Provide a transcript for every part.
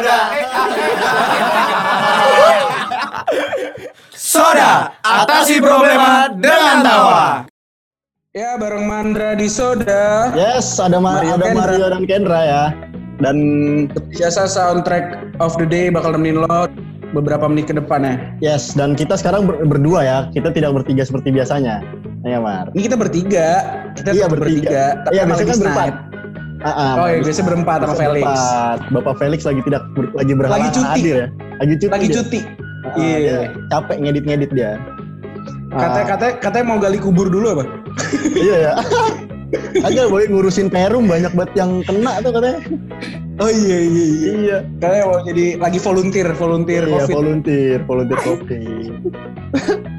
Soda. Soda, atasi problema dengan tawa. Ya, bareng Mandra di Soda. Yes, ada Ma Mario, ada Mario dan Kendra ya. Dan biasa soundtrack of the day bakal nemenin lo beberapa menit ke depan ya. Yes, dan kita sekarang ber berdua ya. Kita tidak bertiga seperti biasanya. Iya, Mar. Ini kita bertiga. Kita iya, bertiga. bertiga. Tapi iya, biasanya kan berempat Ah, Oh, iya, biasanya berempat sama Felix. berempat. Bapak Felix lagi tidak ber- lagi berhalangan Lagi cuti. hadir ya. Lagi cuti. Lagi dia. cuti. Ah, Iya. dia capek ngedit-ngedit dia. Katanya, katanya, katanya mau gali kubur dulu apa? iya ya. Agak boleh ngurusin perum banyak banget yang kena tuh katanya. Oh iya iya iya. Iya. Katanya mau jadi lagi volunteer, volunteer Iya, COVID. volunteer, volunteer covid.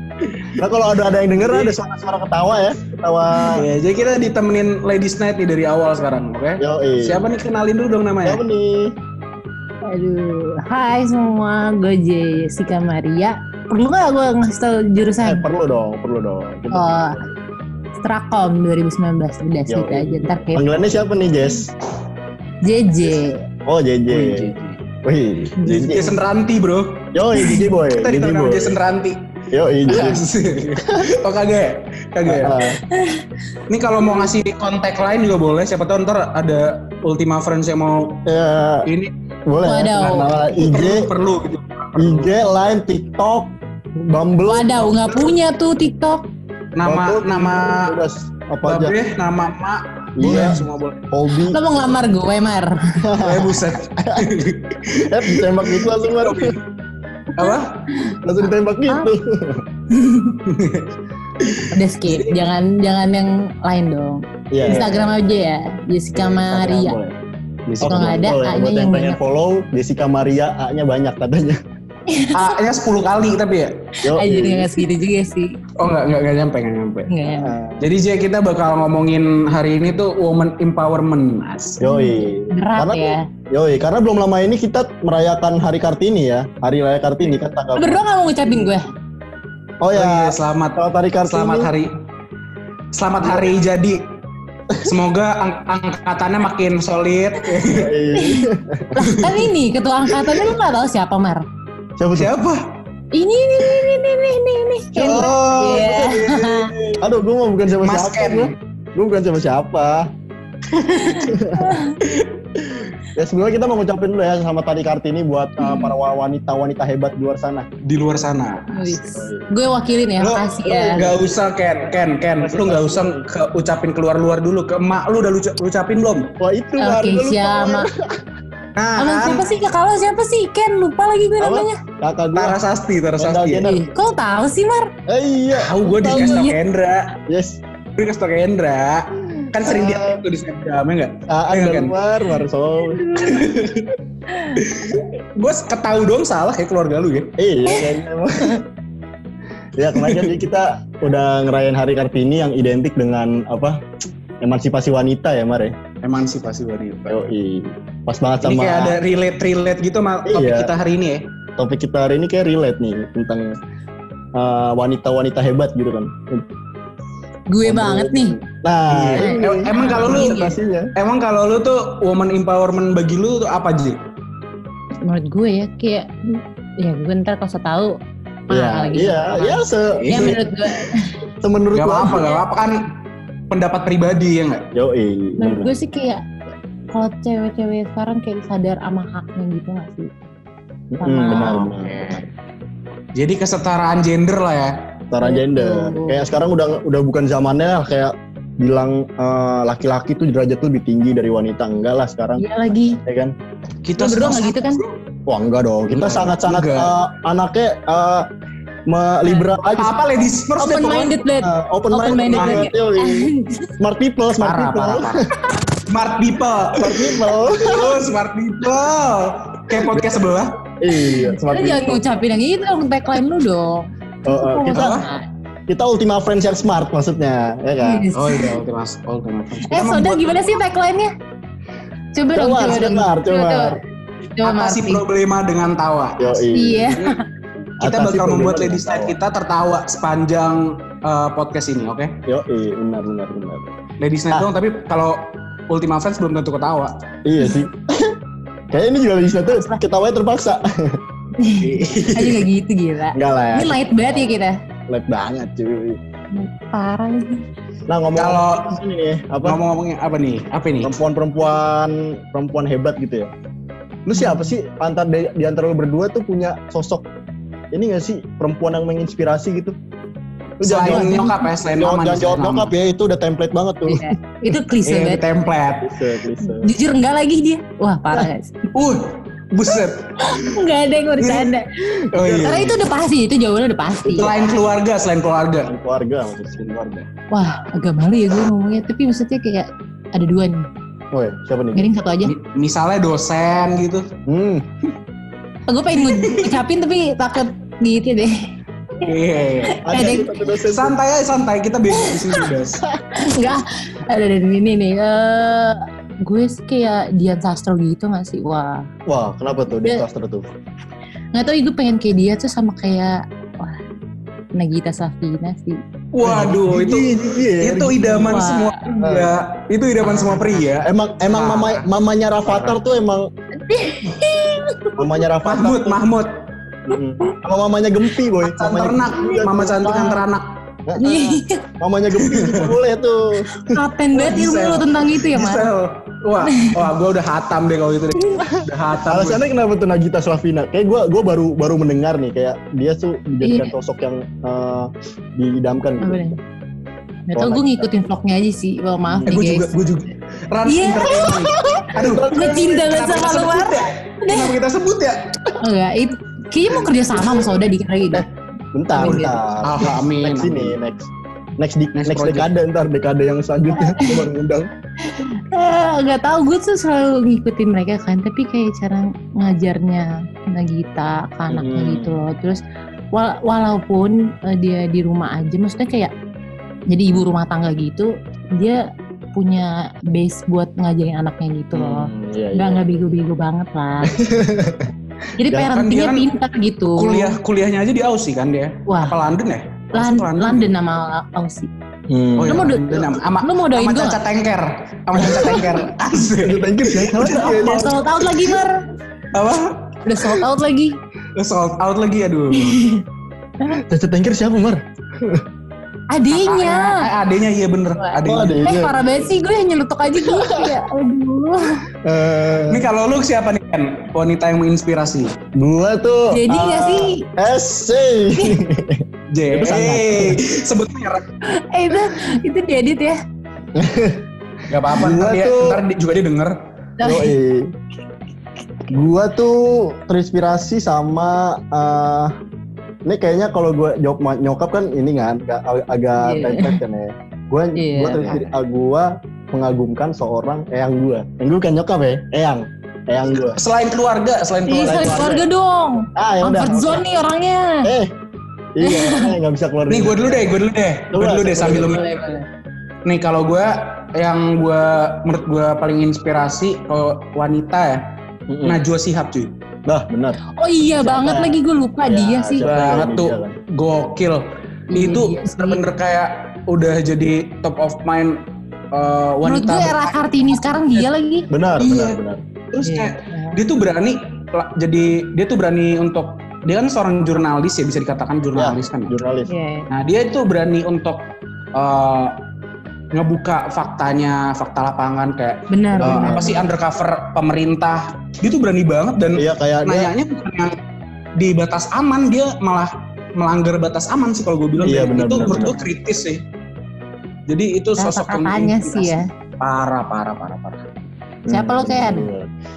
nah kalau ada ada yang denger ada suara-suara ketawa ya, ketawa. Iya, jadi kita ditemenin Ladies Night nih dari awal sekarang, oke? Yo, Siapa nih kenalin dulu dong namanya? Siapa nih? Aduh, hai semua, gue Jessica Maria. Perlu nggak gue ngasih tau Eh, jurusan? perlu dong, perlu dong. Kita- Oh, Strakom 2019 udah gitu aja ntar kayak Panggilannya siapa nih, Jess? JJ. Oh, JJ. Wih, Wih, JJ. Jason Ranti bro. Yo, JJ boy, Kita. Jason Ranti. Yo, JJ. oh kagak ya? Kagak ya? Ini kalau mau ngasih kontak lain juga boleh. Siapa tahu ntar ada Ultima Friends yang mau Ya, ini boleh. ya. Nama IG, perlu perlu gitu. IG, Line, TikTok, Bumble. Waduh, nggak punya tuh TikTok. Nama Bumble, nama apa aja? babe, nama mak, Iya. boleh semua boleh. Hobi. Lo mau ngelamar gue, Mar? Eh buset. Eh, ditembak gitu langsung Mar. Apa? Langsung ditembak gitu. Udah skip, jangan jangan yang lain dong. Iya. Instagram aja ya, Jessica Maria. Boleh. Jessica Kalau nggak ada. A-nya yang yang pengen banyak. follow, Jessica Maria, A-nya banyak katanya. A-nya 10 kali tapi ya. Yo, Ah, jadi nggak segitu juga sih. Oh enggak enggak enggak nyampe enggak nyampe. Nggak ya. Jadi Jay kita bakal ngomongin hari ini tuh woman empowerment. As. Yoi. Berat Karena ya. Yoi, karena belum lama ini kita merayakan Hari Kartini ya. Hari Raya Kartini kan tanggal. berdua nggak mau ngucapin gue? Oh Oh iya, ya, selamat selamat Hari Kartini. selamat hari selamat hari jadi. Semoga ang- angkatannya makin solid. Yoi. Lah kan ini ketua angkatannya lu nggak tahu siapa Mar? Siapa? Siapa? Ini ini ini ini ini ini ini. Kendra. Oh, Iya. Aduh, gue mau bukan siapa Mas siapa. Ken. Gue bukan siapa siapa. ya sebelumnya kita mau ngucapin dulu ya sama Tari Kartini buat uh, para wanita-wanita hebat di luar sana. Di luar sana. Gue wakilin ya, Lu, makasih lu ya. nggak usah Ken, Ken, Ken. Lu nggak usah ke, ucapin keluar-luar dulu ke emak lu udah lu lu ucapin belum? Wah itu Oke, gua lupa, siapa? Mar. Nah, Sama kan? siapa sih? Kakak lo siapa sih? Ken, lupa lagi gue namanya. Kakak gue. Tara Sasti, Tara Sasti. ya? Kok lo tahu sih, Mar? Eh, iya. Tahu gue tau Iya. Kendra. Yes. Gue tau Kendra. Kan sering dia tuh di Snapgram ya enggak? Ah, Iya, ada kan? luar, Mar. So. Gue ketahu dong salah kayak keluarga lu ya. Iya, kayaknya emang. ya kemarin kan kita udah ngerayain Hari Kartini yang identik dengan apa? Emansipasi wanita ya, Mar ya. Emansipasi wanita. Yoi. Pas banget Ini sama kayak ada relate-relate gitu sama topik Iya. kita hari ini ya. topik kita hari ini kayak relate nih tentang uh, wanita-wanita hebat gitu kan. Gue banget nih. Nah, Iya. ini Em- emang kalau lu-. Emang kalau lu tuh woman empowerment bagi lu tuh apa Ji? Menurut gue ya, kayak ya gue ntar kalau saya tahu Iya, iya, iya se, Ya menurut gue, semenurut gua. apa-apa, gak apa-apa kan pendapat pribadi ya nggak? Yoi. menurut gue sih kayak kalau cewek-cewek sekarang kayak sadar sama haknya gitu gak sih? Hmm, sama- benar, Oke. benar. Jadi kesetaraan gender lah ya. Setara gender. Betul. Kayak sekarang udah udah bukan zamannya lah, kayak bilang uh, laki-laki tuh derajat tuh lebih tinggi dari wanita. Enggak lah sekarang, Iya lagi. ya kan? Kita berdua nggak gitu kan? Wah enggak dong. Kita sangat-sangat uh, anaknya uh, liberal aja. Apa ladies first Open minded banget. Uh, open, Open minded, minded. Smart people, smart Parah, people. parah, parah. Smart people. Smart people. Oh, smart people. Kayak podcast sebelah. iya, smart Lu jangan people. ngucapin yang itu dong, tagline lu dong. Oh, oh, kita kita Ultima Friends yang smart maksudnya, ya kan? Yes. Oh iya, Ultima Ultima. Eh, Soda gimana sih tagline-nya? Coba dong, Coba, coba dong. sebentar, coba. Coba, Atasi Marti. problema dengan tawa. Yo, Iya. Kita Atasi bakal membuat ladies night tawa. kita tertawa sepanjang uh, podcast ini, oke? Yo, benar benar benar. Ladies night Ah. doang, tapi kalau Ultima Friends belum tentu ketawa. Iya sih. Kayaknya ini juga bisa tuh ketawanya terpaksa. Aja gak gitu gila. Enggak lah ya. Ini light banget ya kita. Light banget cuy. Parah ini. Nah ngomong Kalau ini nih apa ngomong-ngomongin apa nih? Apa nih? perempuan-perempuan perempuan hebat gitu ya. Lu siapa sih antar di, di antara lu berdua tuh punya sosok ini gak sih perempuan yang menginspirasi gitu? Lu Selain jangan nyokap ya, selain jangan aman. jangan jawab nyokap ya itu udah template banget tuh. Iya. Itu klise Iya, banget. template. Klise, klise. Jujur enggak lagi dia. Wah parah guys. Uh, buset. Enggak ada yang bercanda. Oh Karena iya. itu udah pasti, itu jawabannya udah pasti. Selain keluarga, selain keluarga. Dan keluarga maksudnya keluarga. Wah agak malu ya gue ngomongnya. Tapi maksudnya kayak ada dua nih. Woi, siapa nih? Miring satu aja. Mi- Misalnya dosen gitu. Hmm, gue pengen ngucapin tapi takut gitu deh. Iya. ada Ada-. Santai aja, santai. Kita bebas di sini, bebas. Enggak. Ada dan ini nih. eh gue sih kayak Dian Sastro gitu gak sih? Wah. Wah, kenapa tuh di Dia- cluster tuh? Gak tau gue pengen kayak dia tuh sama kayak wah Nagita Slavina sih. Waduh, itu Iya, itu idaman Wah. semua pria. Itu idaman semua pria. Emang emang mama mamanya Rafathar tuh emang mamanya Rafathar. Mahmud, Mahmud. Mm. Sama mamanya Gempi, boy. Macan Mamanya ternak, juga mama tuh. cantik yang teranak. Mamanya Gempi juga boleh tuh. Kapten banget ilmu lu tentang itu ya mas. Wah, wah, gue udah hatam deh kalau itu deh. Udah hatam. gue. Alasannya kenapa tuh Nagita Slavina? Kayak gue gua baru baru mendengar nih kayak dia tuh dijadikan Iya. sosok yang eh, diidamkan gitu. Gak tau gue ngikutin vlognya aja sih. Wah maaf Eh, nih gue juga, guys. gue juga. Rans Iya. Entertainment. Aduh, Gue cinta banget sama kita lu sebut Mar. ya? Kenapa kita sebut ya? Enggak, itu kayaknya mau kerja sama sama Soda dikit lagi dah. Bentar, Amin, bentar. Alha, amin. Next ini, next. Next di, Next next, project. dekade ntar dekade yang selanjutnya gue baru ngundang. Eh, Gak tau gue tuh selalu ngikutin mereka kan, tapi kayak cara ngajarnya Nagita ke anaknya Hmm. gitu loh. Terus wala- walaupun eh, dia di rumah aja, maksudnya kayak jadi ibu rumah tangga gitu, dia punya base buat ngajarin anaknya gitu loh. Hmm, iya, Nggak iya. nggak bego-bego banget lah. Jadi kan parentingnya dia kan pintar gitu. Kuliah kuliahnya aja di Aussie kan dia. Wah, Apa London ya? Lan- Masuk London nama Aussie. Hmm. Oh, Lu iya, mau do- London sama sama, Lu mau doain sama gue Caca Tengker. Sama Caca Tengker. Asik. Thank you. Udah sold out lagi Mar. Apa? Udah sold out lagi. Udah sold out lagi aduh. Caca Tengkir siapa, Mar? Adenya. Eh, adenya iya bener. Oh, Adenya. ada Eh parah banget sih gue yang nyelutuk aja gitu ya. Aduh. Eh, Ini kalau lu siapa nih kan? Wanita yang menginspirasi. gua tuh Jadi eh, nggak sih? SC. J. Itu sangat. Eh, sebut merek. Eh itu itu diedit ya. Gak apa-apa. Ntar, dia, tuh- ntar di- juga dia denger. Yoi. Gua tuh terinspirasi sama eh ini kayaknya kalau gua jawab nyokap kan ini kan agak, agak Iya. template kan ya. Gua Iya. gua terinspirasi ah, gua mengagumkan seorang eyang gua. Yang gue kan nyokap ya, eyang. Eyang gua. Selain keluarga, selain Iya keluarga. sekali keluarga dong. Ah, ya udah. Comfort zone nih orangnya. Eh. Iya, nggak bisa keluar. Nih gue dulu deh, gue dulu deh. Gue dulu deh sambil lu Boleh boleh. Nih kalau gue yang gue menurut gue paling inspirasi kalau wanita ya Mm-mm. Najwa Shihab cuy. Nah, benar. Oh iya Siapa? banget lagi gue lupa Ya, dia sih. siapa Banget tuh. kan? Gokil. Iya, Itu iya bener-bener kayak udah jadi top of mind uh, Menurut wanita. gue era Kartini sekarang dia lagi. Benar, Iya. benar, benar. Terus Iya. kayak dia tuh berani jadi dia tuh berani untuk dia kan seorang jurnalis ya bisa dikatakan jurnalis kan. ya. Jurnalis. Iya. Nah dia itu berani untuk uh, ngebuka faktanya, fakta lapangan kayak Benar uh, benar. apa sih undercover pemerintah. Dia tuh berani banget dan Iya, kayak dia nanyanya bukan yang di batas aman dia malah melanggar batas aman sih kalau gue bilang Iya, Dan benar, itu benar, menurut gue kritis sih jadi itu sosok yang sih ya. parah parah parah parah Siapa lo kayak?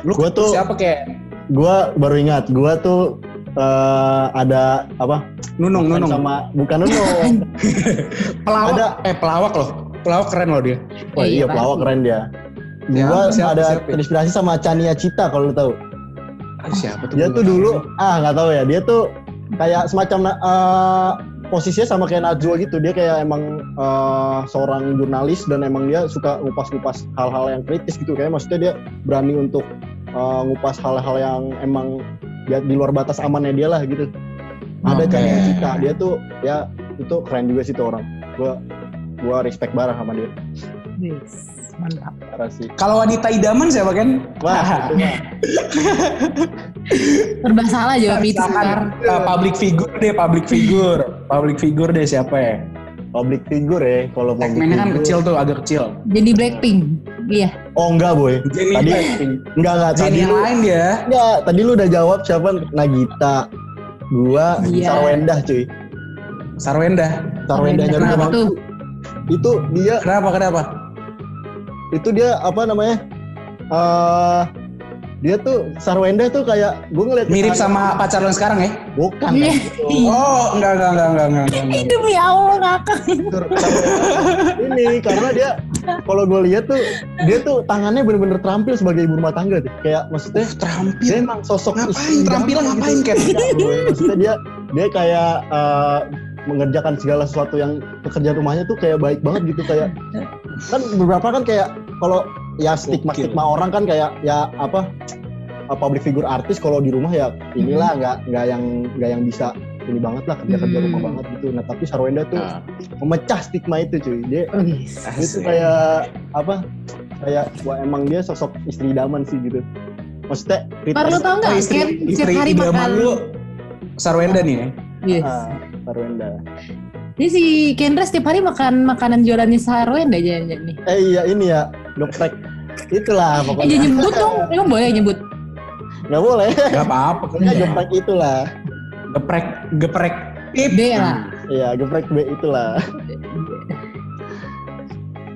lu Gua tuh- siapa kayak Gua baru ingat, gua tuh eh, ada apa? nunung nunung sama bukan nunung. pelawak ada eh pelawak loh pelawak keren loh dia Wah, Iya, iya, pelawak keren dia. Gua siapa, ada siapa? terinspirasi sama Chania Cita kalau lu tahu. Ah, siapa tuh Dia tuh dulu ah nggak tahu ya, dia tuh kayak semacam eh, posisinya sama kayak Najwa gitu. Dia kayak emang eh, seorang jurnalis dan emang dia suka ngupas-ngupas hal-hal yang kritis gitu. Kayak maksudnya dia berani untuk eh, ngupas hal-hal yang emang dia di luar batas amannya dia lah gitu. Ada Oke. Chania Cita, dia tuh ya itu keren juga sih tuh orang. Gua gua respect banget sama dia. Wis, mantap. Kalau wanita idaman siapa kan Wah, itu mah. Serba salah jawab itu Silakan. Sekar. Eh, public figure deh public figure public figure deh siapa ya public figure ya. Kalau public Segmennya kan figure- kecil tuh, agak kecil. Jadi Blackpink. Iya. Oh enggak boy. Jenny Tadi Blackpink. enggak enggak Jenny tadi yang lu lain dia. enggak tadi lu udah jawab siapa Nagita. Gua Iya. Sarwendah cuy. Sarwenda. Sarwendahnya Kenapa Rumah tuh? Itu dia Kenapa, kenapa? itu dia apa namanya? eh dia tuh Sarwenda tuh kayak gue ngeliat Mirip sama pacar lo sekarang ya? bukan kan? Oh, enggak, enggak, enggak, enggak, enggak, enggak. Demi Allah ngakak. ini karena dia kalau gue lihat tuh dia tuh tangannya bener-bener terampil sebagai ibu rumah tangga tuh kayak maksudnya Uh, terampil. dia emang sosok Ngapain? Terampilan ngapain? Enggak, boy. maksudnya dia dia kayak eh, mengerjakan segala sesuatu yang pekerjaan rumahnya tuh kayak baik banget gitu kayak kan beberapa kan kayak kalau ya stigma stigma orang kan kayak ya apa eh, public figure artis kalau di rumah ya inilah nggak nggak yang nggak yang bisa ini banget lah kerja kerja Hmm. rumah banget gitu nah tapi Sarwenda tuh Nah, memecah stigma itu cuy dia itu kayak apa kayak wah emang dia sosok istri idaman sih gitu maksudnya Par lu tau nggak? istri, setiap istri hari idaman makan. lu Sarwenda nih ya? Yes. ah, Sarwenda Ini si Kendra setiap hari makan makanan jualannya Sarwenda jangan-jangan nih. eh iya ini ya geprek itulah Eh pokoknya jangan nyebut dong. Emang boleh nyebut? nggak boleh Gak apa-apa. pokoknya geprek itulah Geprek, geprek. Ip. B lah. iya geprek B itulah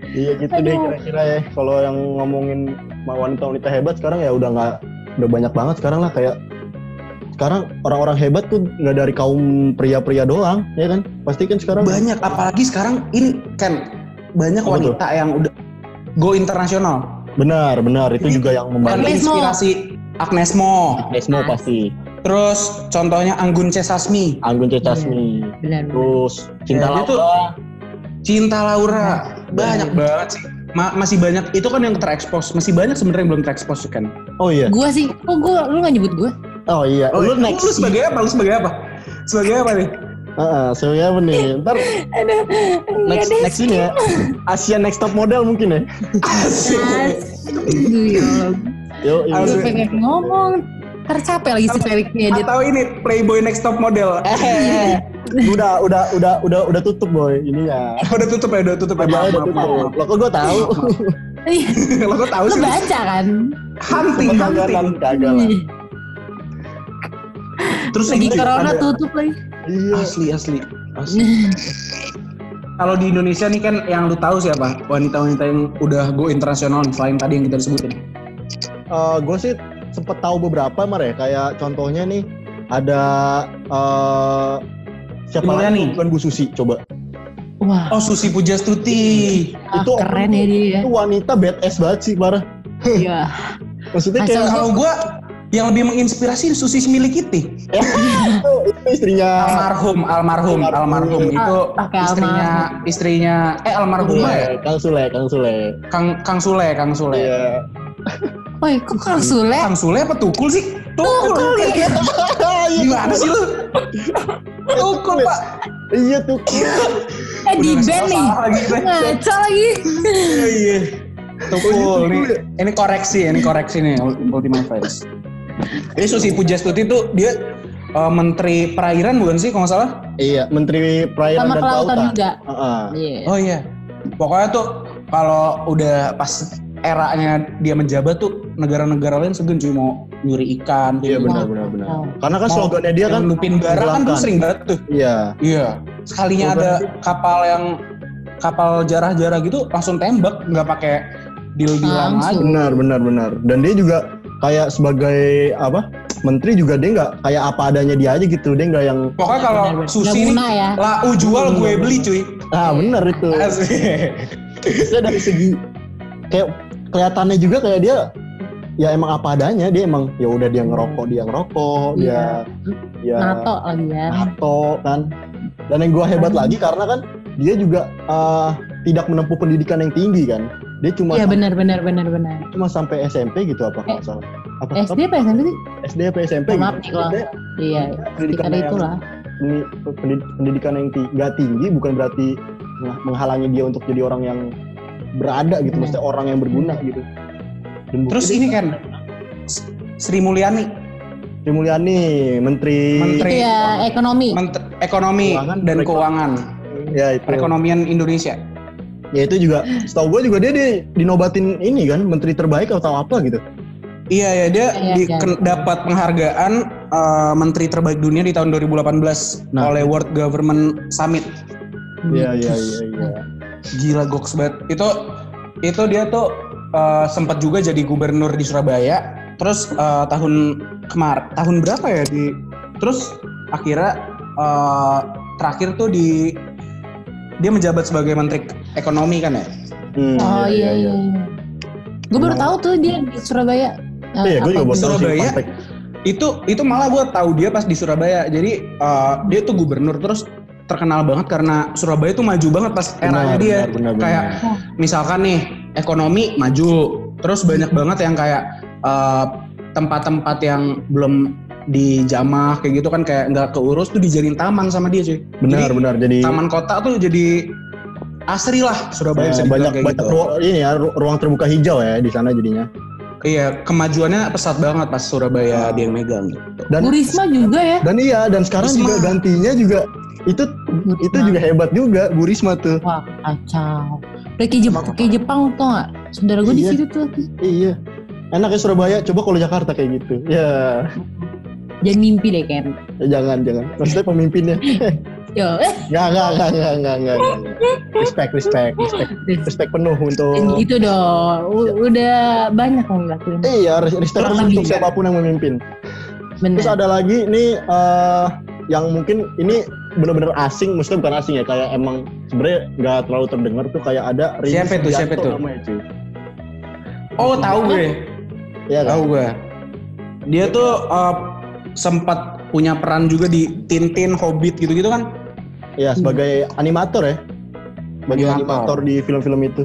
iya gitu deh kira-kira ya kalau yang ngomongin wanita-wanita hebat sekarang ya udah nggak udah banyak banget sekarang lah kayak sekarang orang-orang hebat tuh nggak dari kaum pria-pria doang ya kan pasti kan sekarang Banyak, apalagi sekarang ini kan banyak Apa tuh? wanita yang udah go internasional. benar benar itu juga yang membantu Agnes Mo. inspirasi Agnes Mo. Pasti Terus contohnya Anggun C. Sasmi, Anggun C. Casmi Benar. benar. terus Cinta Ya, tuh- Laura Cinta Laura. Banyak banget sih. Ma- masih banyak itu kan yang terekspos. Masih banyak sebenarnya yang belum terekspos kan. oh iya Gua sih, kok gua lu gak nyebut gua? Oh iya lu next Lu sebagai apa? Lu sebagai apa? Sebagai apa nih? Heeh, sebagai apa nih ntar Aduh, next deh. next ini ya Asia Next Top Model mungkin ya ya Allah. yo Gua Asik. pengen ngomong. Tercapek lagi si Felix edit. Atau ini Playboy Next Top Model. eh udah udah udah udah udah tutup boy ininya udah tutup ya, udah tutup ya. udah Maaf, lo kok gue tahu Iya, Lo kok tahu sih? baca kan? Hunting, hunting. kagak lah Terus Lagi ini corona ada- tutup lagi. iya Asli, asli. asli. Kalau di Indonesia nih kan yang lu tahu siapa? Wanita-wanita yang udah go internasional nih, selain tadi yang kita sebutin. gue sih sempet tahu beberapa mar ya kayak contohnya nih ada eh siapa lagi bukan Bu Susi coba Wah, Oh, Susi Pujastuti. ah, itu- keren ya dia. itu wanita badass banget sih parah Iya. maksudnya kayak Kalau gua yang lebih menginspirasi Susi Smilikiti. itu, itu istrinya Almarhum, almarhum, Almarhum. almarhum itu istrinya istrinya eh almarhumah ya? Kang Sule Kang Sule Kang Kang Sule, Kang Sule. iya Woi, kok Kang Sule? Kang Sule apa Tukul sih? Tukul. Gimana sih lu? Tukul, Pak. iya tuh Eh di band nih. lagi. Ngaca lagi. Iya, iya. Tukul nih. Ini koreksi, ini koreksi nih Ultimate Files. Jadi Susi Pujastuti tuh dia eh, menteri perairan bukan sih kalau nggak salah? iya Menteri Perairan Sama dan kelautan Kelautan juga. Heeh. Iya. Oh iya. Pokoknya tuh kalau udah pas eranya dia menjabat tuh negara-negara lain segen cuy mau nyuri ikan. Iya benar benar benar. Wow. Karena kan slogannya dia kan Lupin bara kan tuh sering banget tuh. Iya. Iya. Sekalinya Slogan ada kapal yang kapal jarah-jarah gitu langsung tembak nggak pakai deal-dealan lagi. Benar benar benar. Dan dia juga kayak sebagai apa? Menteri juga dia nggak kayak apa adanya dia aja gitu. Dia nggak yang Pokoknya kalau guna ya. lau jual gue beli cuy. ah benar itu. Maksudnya dari segi kayak kelihatannya juga kayak dia ya emang apa adanya dia emang ya udah dia ngerokok dia ngerokok Iya. dia ya Nato lagi kan. nato kan dan yang gua hebat Hmm. lagi karena kan dia juga eh, tidak menempuh pendidikan yang tinggi kan dia cuma Iya benar benar benar benar. cuma sampai SMP gitu apa kalau Eh, salah apa, SD apa SMP sih? SD apa SMP maaf gitu. nih kalau- Iya. pendidikan pendi- pendi- pendidikan yang nggak tinggi bukan berarti meng- menghalangi dia untuk jadi orang yang berada gitu Benar. maksudnya orang yang berguna gitu Dan Terus ini kan Sri Mulyani, Sri Mulyani menteri, Menteri Iya, ekonomi. Menteri Ekonomi Keuangan, dan Mereka- Keuangan. Ya itu. perekonomian Indonesia. Ya itu juga. Setahu gue juga dia di, dinobatin ini kan menteri terbaik atau apa gitu. Iya ya dia Iya, di- iya. ken- dapat penghargaan eh, Menteri Terbaik Dunia di tahun 2018 Nah. oleh World Government Summit. Iya iya iya iya. Gila goks banget. Itu itu dia tuh eh, sempat juga jadi gubernur di Surabaya. Terus eh, tahun kemar tahun berapa ya di terus akhirnya eh, terakhir tuh di dia menjabat sebagai menteri ekonomi kan ya. Hmm, Oh iya iya. Gue baru Nah. tahu tuh dia di Surabaya. Eh, Iya, gue juga baru tahu sih Surabaya? Itu itu malah gue tahu dia pas di Surabaya. Jadi eh, dia tuh gubernur terus terkenal banget karena Surabaya tuh maju banget pas Benar, dia. benar, benar, benar. kayak misalkan nih ekonomi maju, terus banyak banget yang kayak eh, tempat-tempat yang belum dijamah kayak gitu kan kayak nggak keurus tuh dijadiin taman sama dia cuy. benar Jadi, benar jadi Taman kota tuh jadi asri lah Surabaya dibilang banyak kayak banyak gitu. ru- ini ya ru- ruang terbuka hijau ya di sana jadinya. Iya, kemajuannya pesat banget pas Surabaya dia yang megang gitu. Dan Bu Risma juga ya. dan iya dan sekarang Risma. juga gantinya juga itu itu Risma. juga hebat juga Bu Risma tuh. Wah kacau. Udah kayak Jepang, kayak Jepang tau gak? Saudara gue di Iya. situ tuh. Iya. Enak ya Surabaya, coba kalau Jakarta kayak gitu. Ya, Jangan mimpi deh Ken. jangan jangan. Maksudnya pemimpinnya. Yo, eh, Enggak, enggak, enggak, enggak, enggak, enggak. Respect, respect, respect. Respect penuh untuk jangan gitu dong. U- udah banyak yang ngelakuin. Iya, res- respect Kurang untuk ya. siapa pun yang memimpin. Terus Bener. ada lagi nih eh, yang mungkin ini benar-benar asing, maksudnya bukan asing ya, kayak emang sebenarnya nggak terlalu terdengar tuh kayak ada Rini Siapa itu, siapa itu? namanya, cuy. Oh, tahu gue. Iya kan? Tahu gue. Dia tuh uh, sempat punya peran juga di Tintin, Hobbit gitu-gitu kan. Iya, sebagai animator ya. Sebagai Animator. animator di film-film itu.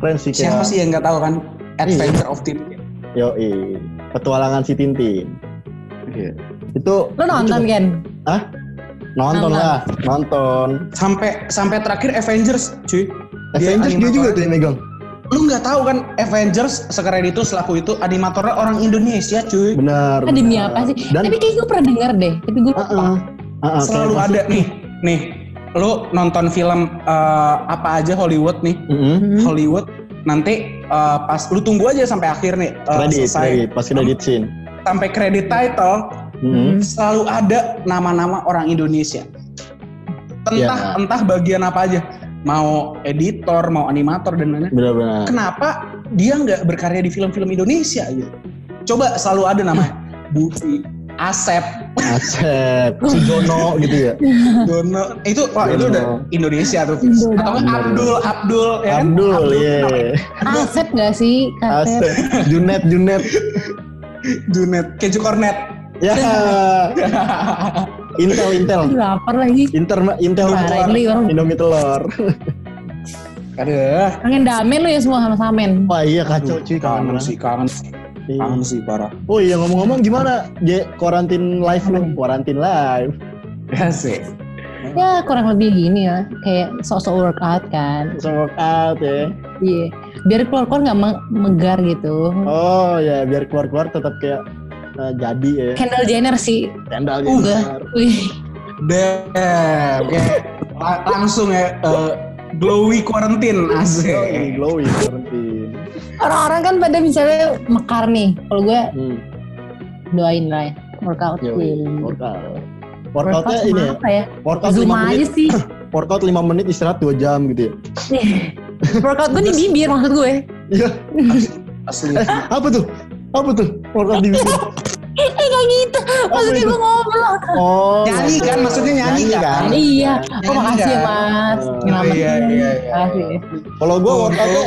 Keren sih kayak. Siapa sih yang nggak tahu kan? Adventure of Tintin. Yo, petualangan si Tintin. Itu Lo nonton Ken? nonton Nonton. lah, nonton. Sampai sampai terakhir Avengers, cuy. Dia Avengers dia juga animator. tuh yang megang. Lu nggak tahu kan Avengers sekeren itu selaku itu animatornya orang Indonesia, cuy. Benar. Ah, demi apa sih? Dan Tapi kayak gue pernah denger deh. Tapi gue lupa. Heeh. Heeh, Selalu kayak ada nih, nih. Lu nonton film eh, apa aja Hollywood nih, Mm-mm. Hmm. Hollywood. Nanti eh, pas lu tunggu aja sampai akhir nih, eh, Kredit, selesai kredit, pas kredit scene. sampai kredit title, Mm-mm. selalu ada nama-nama orang Indonesia. Entah Ya. entah bagian apa aja, mau editor, mau animator dan lain-lain. Benar-benar. Kenapa dia nggak berkarya di film-film Indonesia gitu? Coba selalu ada namanya Bukti, Asep, Asep, si Jono gitu ya. Dono. Itu wah itu Dono. udah Indonesia tuh. Atau nggak. Abdul, Abdul ya kan? Abdul, iya. Asep gak sih? Asep. Asep, Junet, Junet. Junet, Keju Kornet. Ya. Intel, Intel. Lapar lagi. Inter, Intel Parah telur. ini orang. Indomie telur. Aduh, Pengen damen lu ya semua sama samen. Wah iya kacau cuy kangen kangen sih, kangen, Iya. kangen sih parah. Oh iya ngomong-ngomong gimana J quarantine live lu? Quarantine live. Ya sih. Ya kurang lebih gini ya. Kayak sok-sok workout kan. So workout ya. Iya. Biar keluar-keluar gak me- megar gitu. Oh ya biar keluar-keluar tetap kayak eh, jadi ya. Kendall Jenner sih. Sandal Udah. Wih. Damn, kayak la- langsung ya eh, glowy quarantine asik. Glowy, glowy quarantine. Orang-orang kan pada misalnya mekar nih. Kalau gue Hmm. doain lah ya. Workout. Yoi, workout. Workout Workoutnya ini sama ya. apa ya? Workout Zoom 5 aja menit. sih. Workout 5 menit istirahat 2 jam gitu ya. workout gue di bibir maksud gue. Iya. Asli. Eh, apa tuh? Apa tuh? Workout di bibir. Eh gak gitu. Maksudnya gue ngobrol. Oh. Nyanyi kan, maksudnya nyanyi kan? Iya. Nyanyi Oh makasih ya kan? mas. Oh, Nyelamatin. iya, iya, iya. Makasih. Kalau gua Oh, workoutnya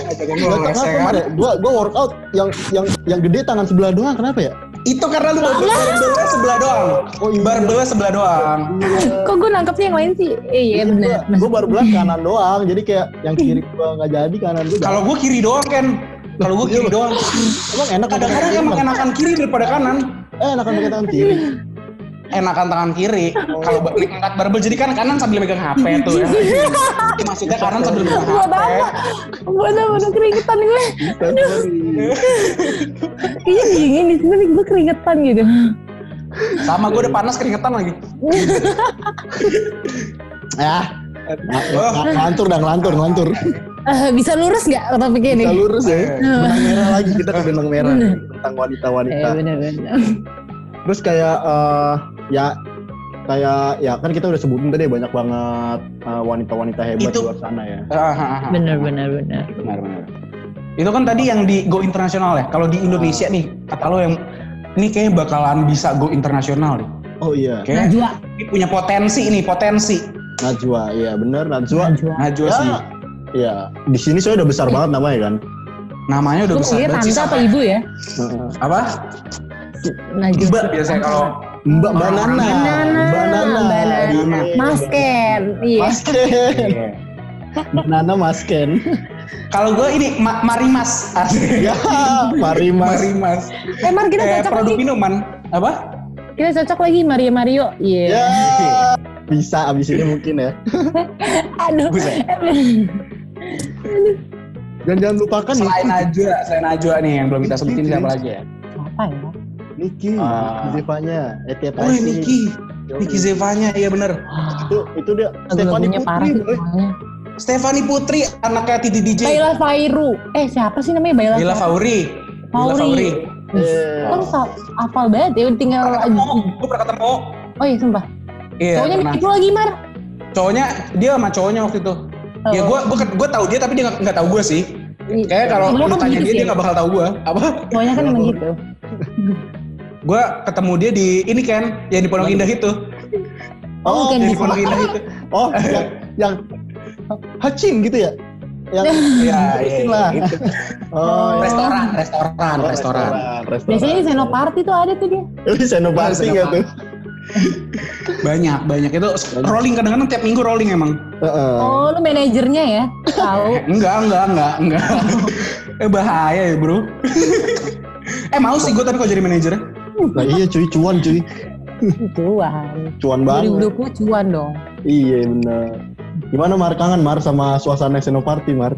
oh, kenapa kan? ya. Gua gua workout yang yang yang gede tangan sebelah doang kenapa ya? Itu karena lu barbelnya sebelah doang. Oh iya. Barbelnya sebelah doang. Kok gue nangkepnya yang lain sih? Eh, iya benar. Gua, gua baru bilang kanan doang. Jadi kayak yang kiri gua nggak jadi kanan gua. Kalau gue kiri doang kan. Kalau gue kiri doang. emang enak Kadang-kadang emang enakan kiri daripada kanan. Eh enakan pakai tangan kiri. Enakan tangan kiri. Kalau angkat barbel jadi kan kanan sambil megang HP tuh ya. Maksudnya kanan sambil megang Buat HP. apa? Buat apa? Udah keringetan gue. Kayaknya dingin di sini gue keringetan gitu. Sama gue udah panas keringetan lagi. ya nah, Ngelantur dah, ngelantur, ngelantur. Eh, bisa lurus nggak topiknya ini? Kita lurus ya. Eh. Benang merah lagi, kita ke benang merah. Bener. Tentang wanita-wanita. Eh, bener-bener. Terus kayak eh, ya kayak ya kan kita udah sebutin tadi banyak banget wanita-wanita hebat Itu- di luar sana ya. Ah, ah, ah. Bener-bener. bener. Benar, benar. Itu kan tadi yang di go internasional ya. Kalau di Indonesia nih, kata lo yang ini kayaknya bakalan bisa go internasional nih. Oh iya, Kayak Najwa. ini punya potensi ini, potensi. Najwa, iya bener Najwa. Najwa. Najwa Ya, sih. Iya, di sini saya udah besar banget namanya kan. Namanya udah Lu besar banget sih. tante apa ibu ya? Heeh. Apa? Najwa. Mbak biasanya kalau Mbak Banana, Banana, Banana, Banana. Iya. Mas Ken. Iya. Mas Ken, Banana Mas Ken. kalau gue ini Ma Marimas. ya, mari Mas. Marimas. Eh Mar kita Kayak cocok produk lagi. minuman. Apa? Kita cocok lagi Maria Mario. Iya. Ya, bisa abis ini mungkin ya. Aduh. Dan jangan lupakan Selain Niki, Najwa, selain Najwa nih yang belum kita sebutin siapa lagi ya? Apa ya? Niki, Ah. Niki Zevanya, Etiet Oh. Niki. Niki Zevanya, iya bener. Itu itu dia Stefani parah Putri, semuanya. Stefani Putri, anaknya Titi DJ. Baila Fairu. Eh siapa sih namanya Baila, Bila Fauri. Fauri. Fauri. Eh, Kan hafal banget ya tinggal Gue pernah ketemu. Oh iya sumpah. Iya, Cowoknya lu lagi Mar. Cowoknya, dia sama cowoknya waktu itu. Ya Oh. gue gue gue tahu dia tapi dia nggak nggak tahu gue sih. Kayak kalau lu kan tanya begitu dia sih. dia nggak bakal tahu gue. Apa? Cowoknya kan emang gitu. Gue ketemu dia di ini kan yang di Pondok Indah itu. Oh, Yang di di Pondok Indah itu. Oh, yang, yang Hacin gitu ya? Yang Iya, iya, Hacin iya, lah. gitu. Oh, iya. Restoran, restoran, Oh, restoran. restoran. Biasanya di Senoparty tuh ada tuh dia. Senopati Iya, nggak tuh? Banyak, banyak itu rolling kadang-kadang tiap minggu rolling emang. Heeh. Oh lu manajernya ya? Tahu. Enggak, enggak, enggak, enggak. eh bahaya ya bro. eh mau sih gue tapi kalau jadi manajer. Nah iya cuy, cuan cuy. Cuan. Cuan banget. 2020 cuan dong. Iya bener. Gimana Mar kangen Mar sama suasana Senopati Mar?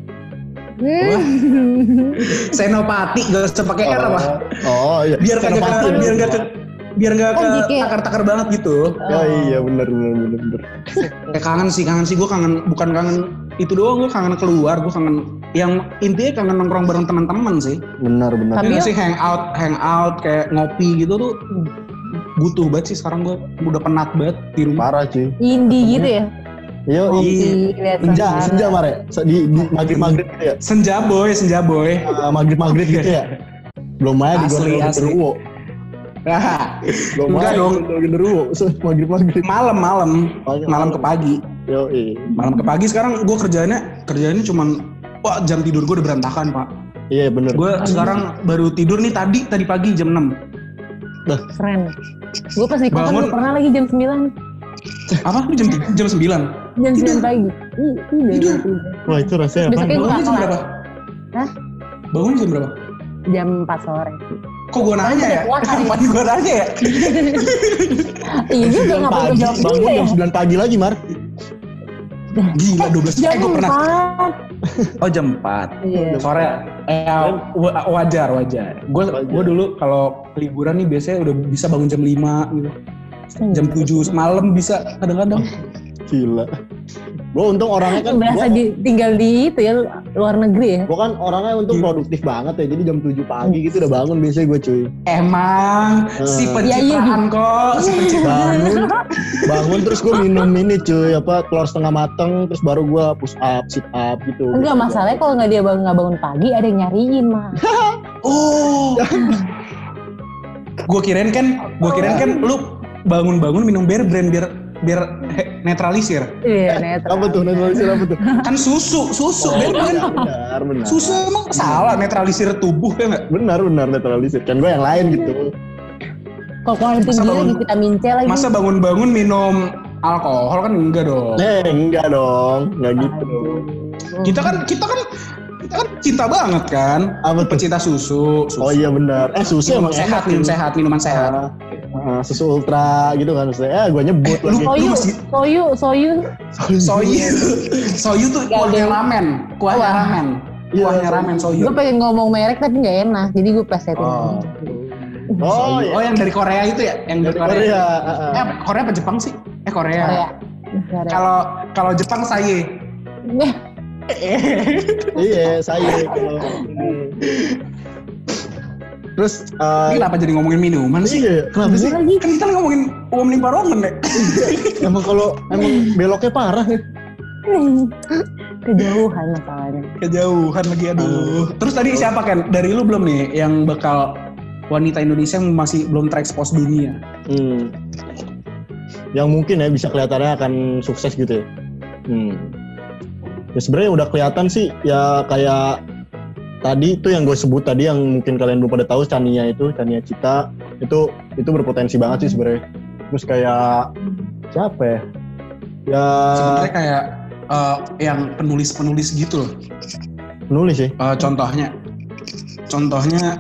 Senopati gak usah pakai R apa? Oh iya. Biar kagak Senopati. biar gak biar gak ke Oh, Jike. takar-takar banget gitu. Ya iya bener bener bener bener. Eh kangen sih, kangen sih gue kangen bukan kangen itu doang gue kangen keluar, gue kangen yang intinya kangen nongkrong bareng teman-teman sih. Bener bener. Tapi yuk- sih hangout, hangout kayak ngopi gitu tuh butuh banget sih sekarang gue udah penat banget di rumah. Parah cuy. Indie gitu ya. Yo, Oh, Kopi, lihat senja, senja Mar ya? Se- Di, di maghrib maghrib gitu ya? Senja boy, senja boy. maghrib maghrib gitu ya? Belum aja di Asli, Gondol asli. Genderuwo. Nah, Enggak aja dong. Genderuwo. Maghrib maghrib. malam malam malam ke pagi Yo, iya. malam ke pagi sekarang gue kerjanya kerjanya cuman wah jam tidur gue udah berantakan pak Iya bener. gue sekarang baru tidur nih tadi tadi pagi jam 6 Keren. Gue pas di kota gue pernah lagi jam 9. apa Lu jam jam 9 Jam 9 pagi. Tidur. Wah itu rasanya apa? Besoknya gue bangunnya jam berapa Hah? bangun jam berapa Jam 4 sore. Kok gue nanya ya? Kapan gue nanya ya? Iya juga nggak perlu Pagi, jawab bangun ya. jam 9 pagi lagi Mar. gila 12 Jam eh gue pernah. 4. oh jam 4 Iya. sore. Eh wa- wajar wajar. Gue gue dulu kalau liburan nih biasanya udah bisa bangun jam 5 gitu. Jam 7 malam bisa kadang-kadang. Gila. Gue untung orangnya kan Berasa gua, di, tinggal di itu ya luar negeri ya. gua kan orangnya untung Iya. produktif banget ya. Jadi jam 7 pagi gitu udah bangun biasanya gue cuy. Emang si Eh. pencitraan kok, si pencitraan. Bangun, bangun terus gue minum ini cuy apa telur setengah mateng terus baru gue push up, sit up gitu. Enggak masalahnya kalau nggak dia bangun nggak bangun pagi ada yang nyariin mah. Oh. gue kirain kan, gue kirain kan lu bangun-bangun minum bear brand biar biar netralisir. Iya netral. Apa tuh netralisir apa tuh? Kan susu, susu bear brand. benar, benar. Susu emang salah netralisir tubuh ya nggak? Benar, benar netralisir. Kan gue yang lain gitu. Kalau keluarin Masa tinggi bangun- lagi vitamin C lagi. Masa bangun-bangun minum alkohol kan enggak dong. Eh, enggak dong, enggak gitu. Kita kan kita kan kita kan cinta banget kan. Apa? Pecinta susu. susu. Oh iya benar. Eh susu Minuman emang sehat, minum cuy. sehat, minuman sehat. Ah, ah, susu ultra gitu kan maksudnya. Eh, gue nyebut lagi. Soyu, masih- soyu, soyu. Soyu, soyu tuh kuahnya ramen, kuahnya ramen, Iya, kuahnya ramen soyu. Gue pengen ngomong merek tapi nggak enak, jadi gue plesetin. Oh. Oh, iya. oh yang dari Korea itu ya, yang dari Dari Korea. Korea. Eh Korea apa Jepang sih? Eh Korea. Ya. Kalau kalau Jepang saya. Iya saya kalau terus eh, Ini kenapa jadi ngomongin minuman sih? iya kenapa sih lagi. Kan kita ngomongin uang limparongmen deh. emang kalau emang beloknya parah ya Kejauhan masalahnya. Kejauhan lagi aduh. Terus tadi siapa kan? Dari lu belum nih yang bakal wanita Indonesia yang masih belum terekspos dunia? Hmm. Yang mungkin ya bisa kelihatannya akan sukses gitu ya. Hmm. Ya sebenarnya udah kelihatan sih ya kayak tadi itu yang gue sebut tadi yang mungkin kalian belum pada tahu Chania itu Chania Cita itu itu berpotensi banget sih sebenarnya. Terus kayak siapa ya? Ya Sebenarnya kayak eh, yang penulis-penulis gitu loh. nulis sih. Eh, contohnya, contohnya,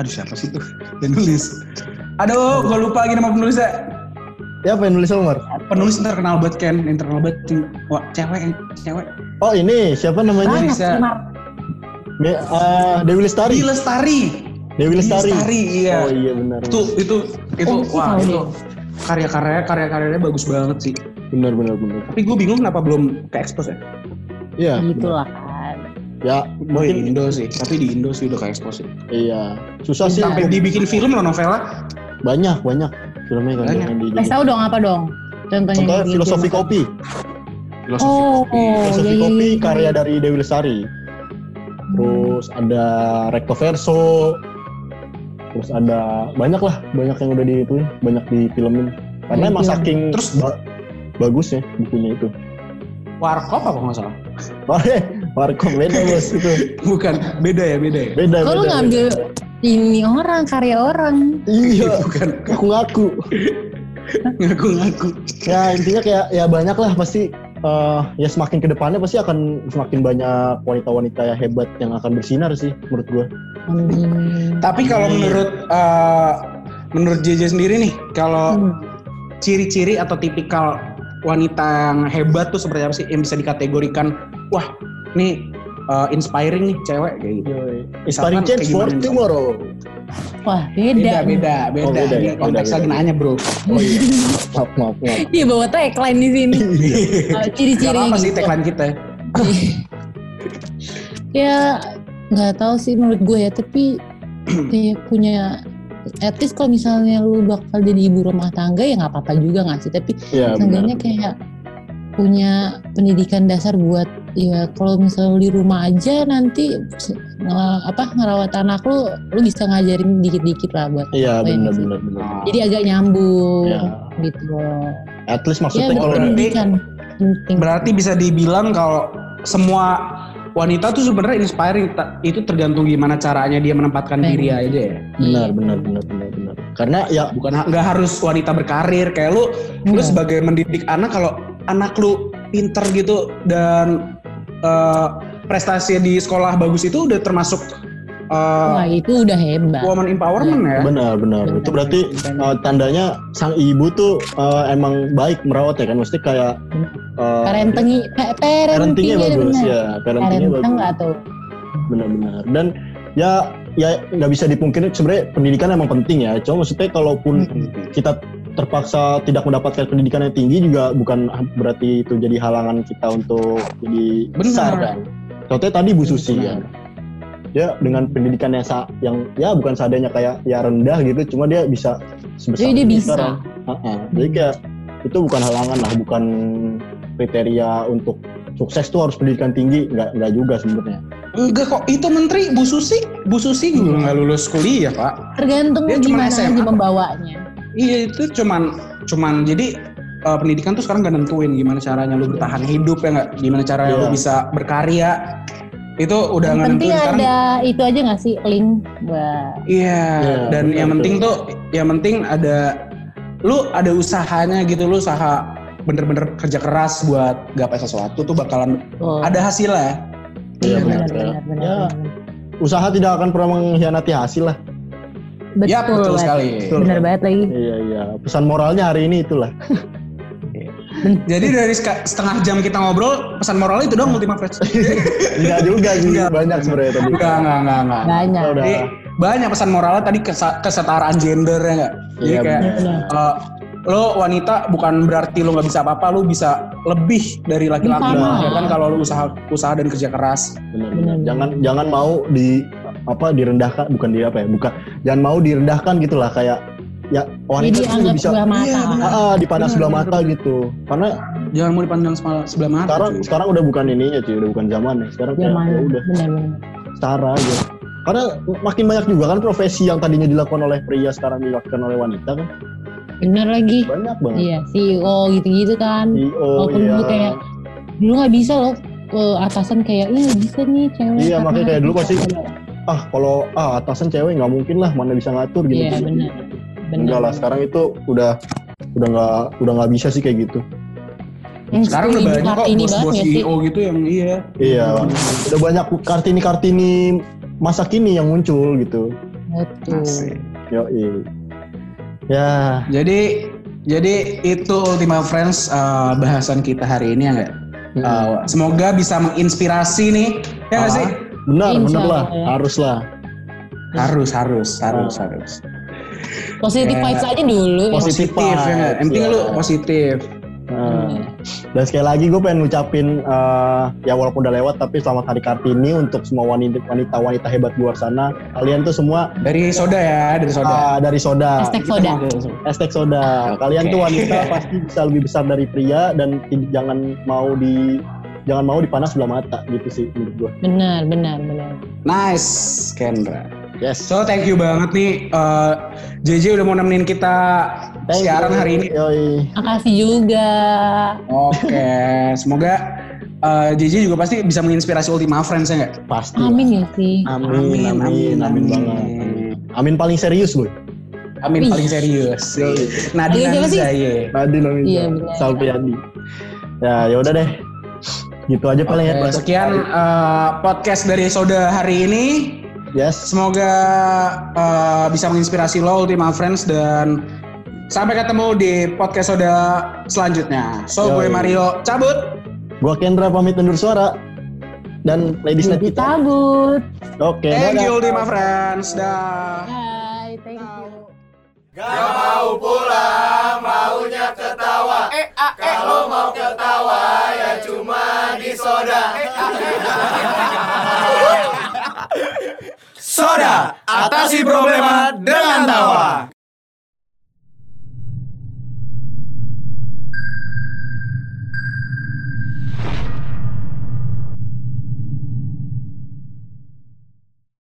aduh siapa sih tuh yang nulis? Aduh, gue lupa lagi nama penulisnya. Ya apa yang nulis Omar? Penulis terkenal banget Ken, yang terkenal banget. Wah, cewek, cewek. Oh ini siapa namanya? Banyak sih, Mar. Me- eh, Dewi Lestari. Dewi Lestari. Dewi Lestari. iya. Oh iya benar. Itu, itu, itu, Oh, wah itu karya-karyanya, karya-karyanya bagus banget sih. Benar benar benar. Tapi gue bingung kenapa belum ke expose ya? Iya. Benar. lah. Ya Oh, di mungkin Indo sih, tapi di Indo sih udah ke expose. iya. Susah sih. Sampai dibikin film loh novela. Banyak banyak filmnya kan Banyak. yang di. Kasih tahu dong apa dong? Contohnya Contohnya filosofi kopi. Filosofi Oh, kopi. oh, Filosofi iya, iya, kopi iya. karya dari Dewi Lestari. Terus ada Recto Verso. Terus ada banyak lah, banyak yang udah di itu, banyak di filmin. Karena emang saking Terus? ba- bagus ya bukunya itu. Warkop apa nggak salah? Warkop beda bos itu. Bukan, beda ya, beda ya. Beda Kok lu beda. ngambil ini orang, karya orang? Iya, Bukan, aku ngaku. ngaku-ngaku. Ya intinya kayak ya banyak lah pasti eh, ya semakin ke depannya pasti akan semakin banyak wanita-wanita yang hebat yang akan bersinar sih menurut gua. Amin. Tapi kalau menurut eh, menurut JJ sendiri nih, kalau Hmm. ciri-ciri atau tipikal wanita yang hebat tuh seperti apa sih yang bisa dikategorikan? Wah, nih eh, inspiring nih cewek kayak gitu. Inspiring change for tomorrow. Wah, Beda, beda. beda, beda. Oh, beda ya? konteks Beda, lagi beda. nanya, bro. Oh iya. maaf, maaf, maaf. Iya bawa tagline di sini. Uh, Gak Ciri-cirinya apa sih tagline kita. ya nggak tahu sih menurut gue ya, tapi kayak punya at least kalau misalnya lu bakal jadi ibu rumah tangga ya nggak apa-apa juga nggak sih tapi Iya benar. seenggaknya kayak punya pendidikan dasar buat ya kalau misalnya lu di rumah aja nanti apa ngerawat anak lu lu bisa ngajarin dikit-dikit lah buat Iya benar benar benar. jadi agak nyambung Iya. gitu loh At least ya maksudnya buat kalau berarti- pendidikan penting Berarti bisa dibilang kalau semua wanita tuh sebenarnya inspiring. Ta- Itu tergantung gimana caranya dia menempatkan Benar. diri aja ya. benar benar benar benar benar. Karena ya Bukan nggak harus wanita berkarir. Kayak lu, lu Enggak. sebagai mendidik anak kalau anak lu pinter gitu dan eh, prestasi di sekolah bagus itu udah termasuk eh, wah itu udah hebat woman empowerment ya. benar benar. Benar, Itu berarti benar. uh, tandanya sang ibu tuh uh, emang baik merawat ya kan. Mesti kayak uh, parenting pa- parentingnya parentingnya bagus benar. ya. Parentingnya parenting bagus. tuh benar-benar dan ya ya nggak bisa dipungkiri sebenarnya pendidikan emang penting ya cuma maksudnya kalaupun kita terpaksa tidak mendapatkan pendidikan yang tinggi juga bukan berarti itu jadi halangan kita untuk jadi Benar. besar kan contohnya tadi Bu Susi Benar. ya ya dengan pendidikan yang sa- yang ya bukan seadanya kayak ya rendah gitu cuma dia bisa sebesar jadi dia bisa sekarang. Ha-ha. jadi kayak itu bukan halangan lah bukan kriteria untuk sukses tuh harus pendidikan tinggi nggak nggak juga sebenarnya Enggak kok, itu menteri Bu Susi, Bu Susi juga nggak lulus kuliah pak. tergantung Dia cuma gimana aja membawanya Iya itu cuman cuman jadi eh, pendidikan tuh sekarang gak nentuin gimana caranya lu bertahan hidup ya nggak, gimana caranya lu Iya. bisa berkarya. Itu udah yang nggak penting nentuin sekarang. ada itu aja nggak sih link buat Iya, Iya, dan betul, yang penting tuh, yang penting ada lu ada usahanya gitu, lu usaha bener-bener kerja keras buat gapai sesuatu tuh bakalan oh, ada hasilnya. Iya, benar, benar, benar, ya. benar, Ya. benar. usaha tidak akan pernah mengkhianati hasil lah betul, ya betul banget. sekali. Betul. benar banget lagi iya iya pesan moralnya hari ini itulah Jadi dari setengah jam kita ngobrol, pesan moralnya itu dong Ultima Fresh. enggak juga sih Enggak. banyak sebenarnya tadi Enggak, enggak, enggak, enggak. banyak udah Jadi banyak pesan moralnya tadi kesetaraan gender ya enggak? Jadi Iya, kayak eh, lo wanita bukan berarti lo nggak bisa apa-apa, lo bisa lebih dari laki-laki. Ya kan kalau lo usaha usaha dan kerja keras. Benar, Benar. benar. Jangan jangan mau di apa direndahkan bukan di apa ya bukan jangan mau direndahkan gitulah kayak ya wanita Jadi anggap bisa sebelah mata. Iya, ah, ah, dipandang sebelah mata gitu karena Jangan mau dipandang sebelah, mata. sekarang cuy. sekarang udah bukan ininya cuy udah bukan zaman ya sekarang kayak Zaman ya udah setara aja karena makin banyak juga kan profesi yang tadinya dilakukan oleh pria sekarang dilakukan oleh wanita kan Benar lagi. banyak banget Iya, CEO gitu-gitu kan. CEO Walaupun iya dulu kayak dulu nggak bisa loh eh, atasan kayak iya nggak bisa nih cewek. Iya, makanya kayak dulu bisa." pasti- ah kalau ah atasan cewek nggak mungkin lah mana bisa ngatur gitu Iya benar. Benar. enggak lah sekarang itu udah udah nggak udah nggak bisa sih kayak gitu Yang Sekarang udah banyak kok bos-bos banget nggak sih? CEO gitu yang iya. Iya, udah banyak kartini-kartini masa kini yang muncul gitu. Betul. Yo, Ya, Jadi jadi itu Ultima Friends uh, bahasan kita hari ini ya nggak? Uh, semoga bisa menginspirasi nih, ya nggak Ah. sih? Benar, Insya benar lah, ya. harus lah. Harus, harus, harus, harus. Positif Ya. vibes aja dulu. ya. Positif Positif ya nggak? Yang penting vibes, lu ya. positif. Nah, dan sekali lagi gue pengen ngucapin eh, ya walaupun udah lewat tapi selamat hari Kartini untuk semua wanita wanita wanita hebat luar sana. Kalian tuh semua Dari soda ya, dari soda. ah, dari soda, Hashtag Kita soda. hashtag soda. Kalian Oke. tuh wanita pasti bisa lebih besar dari pria dan jangan mau di jangan mau dipandang sebelah mata gitu sih menurut gue. Benar, benar, benar. Nice, Kendra. Yes. So thank you banget nih, uh, JJ udah mau nemenin kita Thank siaran you. hari ini. Yoi. Makasih juga. Oke, semoga uh, JJ juga pasti bisa menginspirasi Ultima Friends ya nggak? Pasti. Amin ya sih. Amin, amin, amin, banget. Amin. Amin paling serius, boy. Amin Wih. paling serius. Nadine siapa sih? Amizaye. Nadine amin. Iya, benar. Salpiadi. Ya, ya udah deh. Gitu aja paling ya. Oke, bahasa sekian uh, podcast dari Soda hari ini. Yes. Semoga uh, bisa menginspirasi lo Ultima Friends dan sampai ketemu di podcast Soda selanjutnya. So gue Yoi. Mario cabut. Gua Kendra pamit undur suara. Dan ladies night kita. cabut. Oke, Thank dadah. you Ultima Friends. Dah. Bye, thank you. Gak mau pulang, maunya ketawa. Eh, Kalau mau ketawa ya cuma di soda. Soda, atasi problema dengan tawa.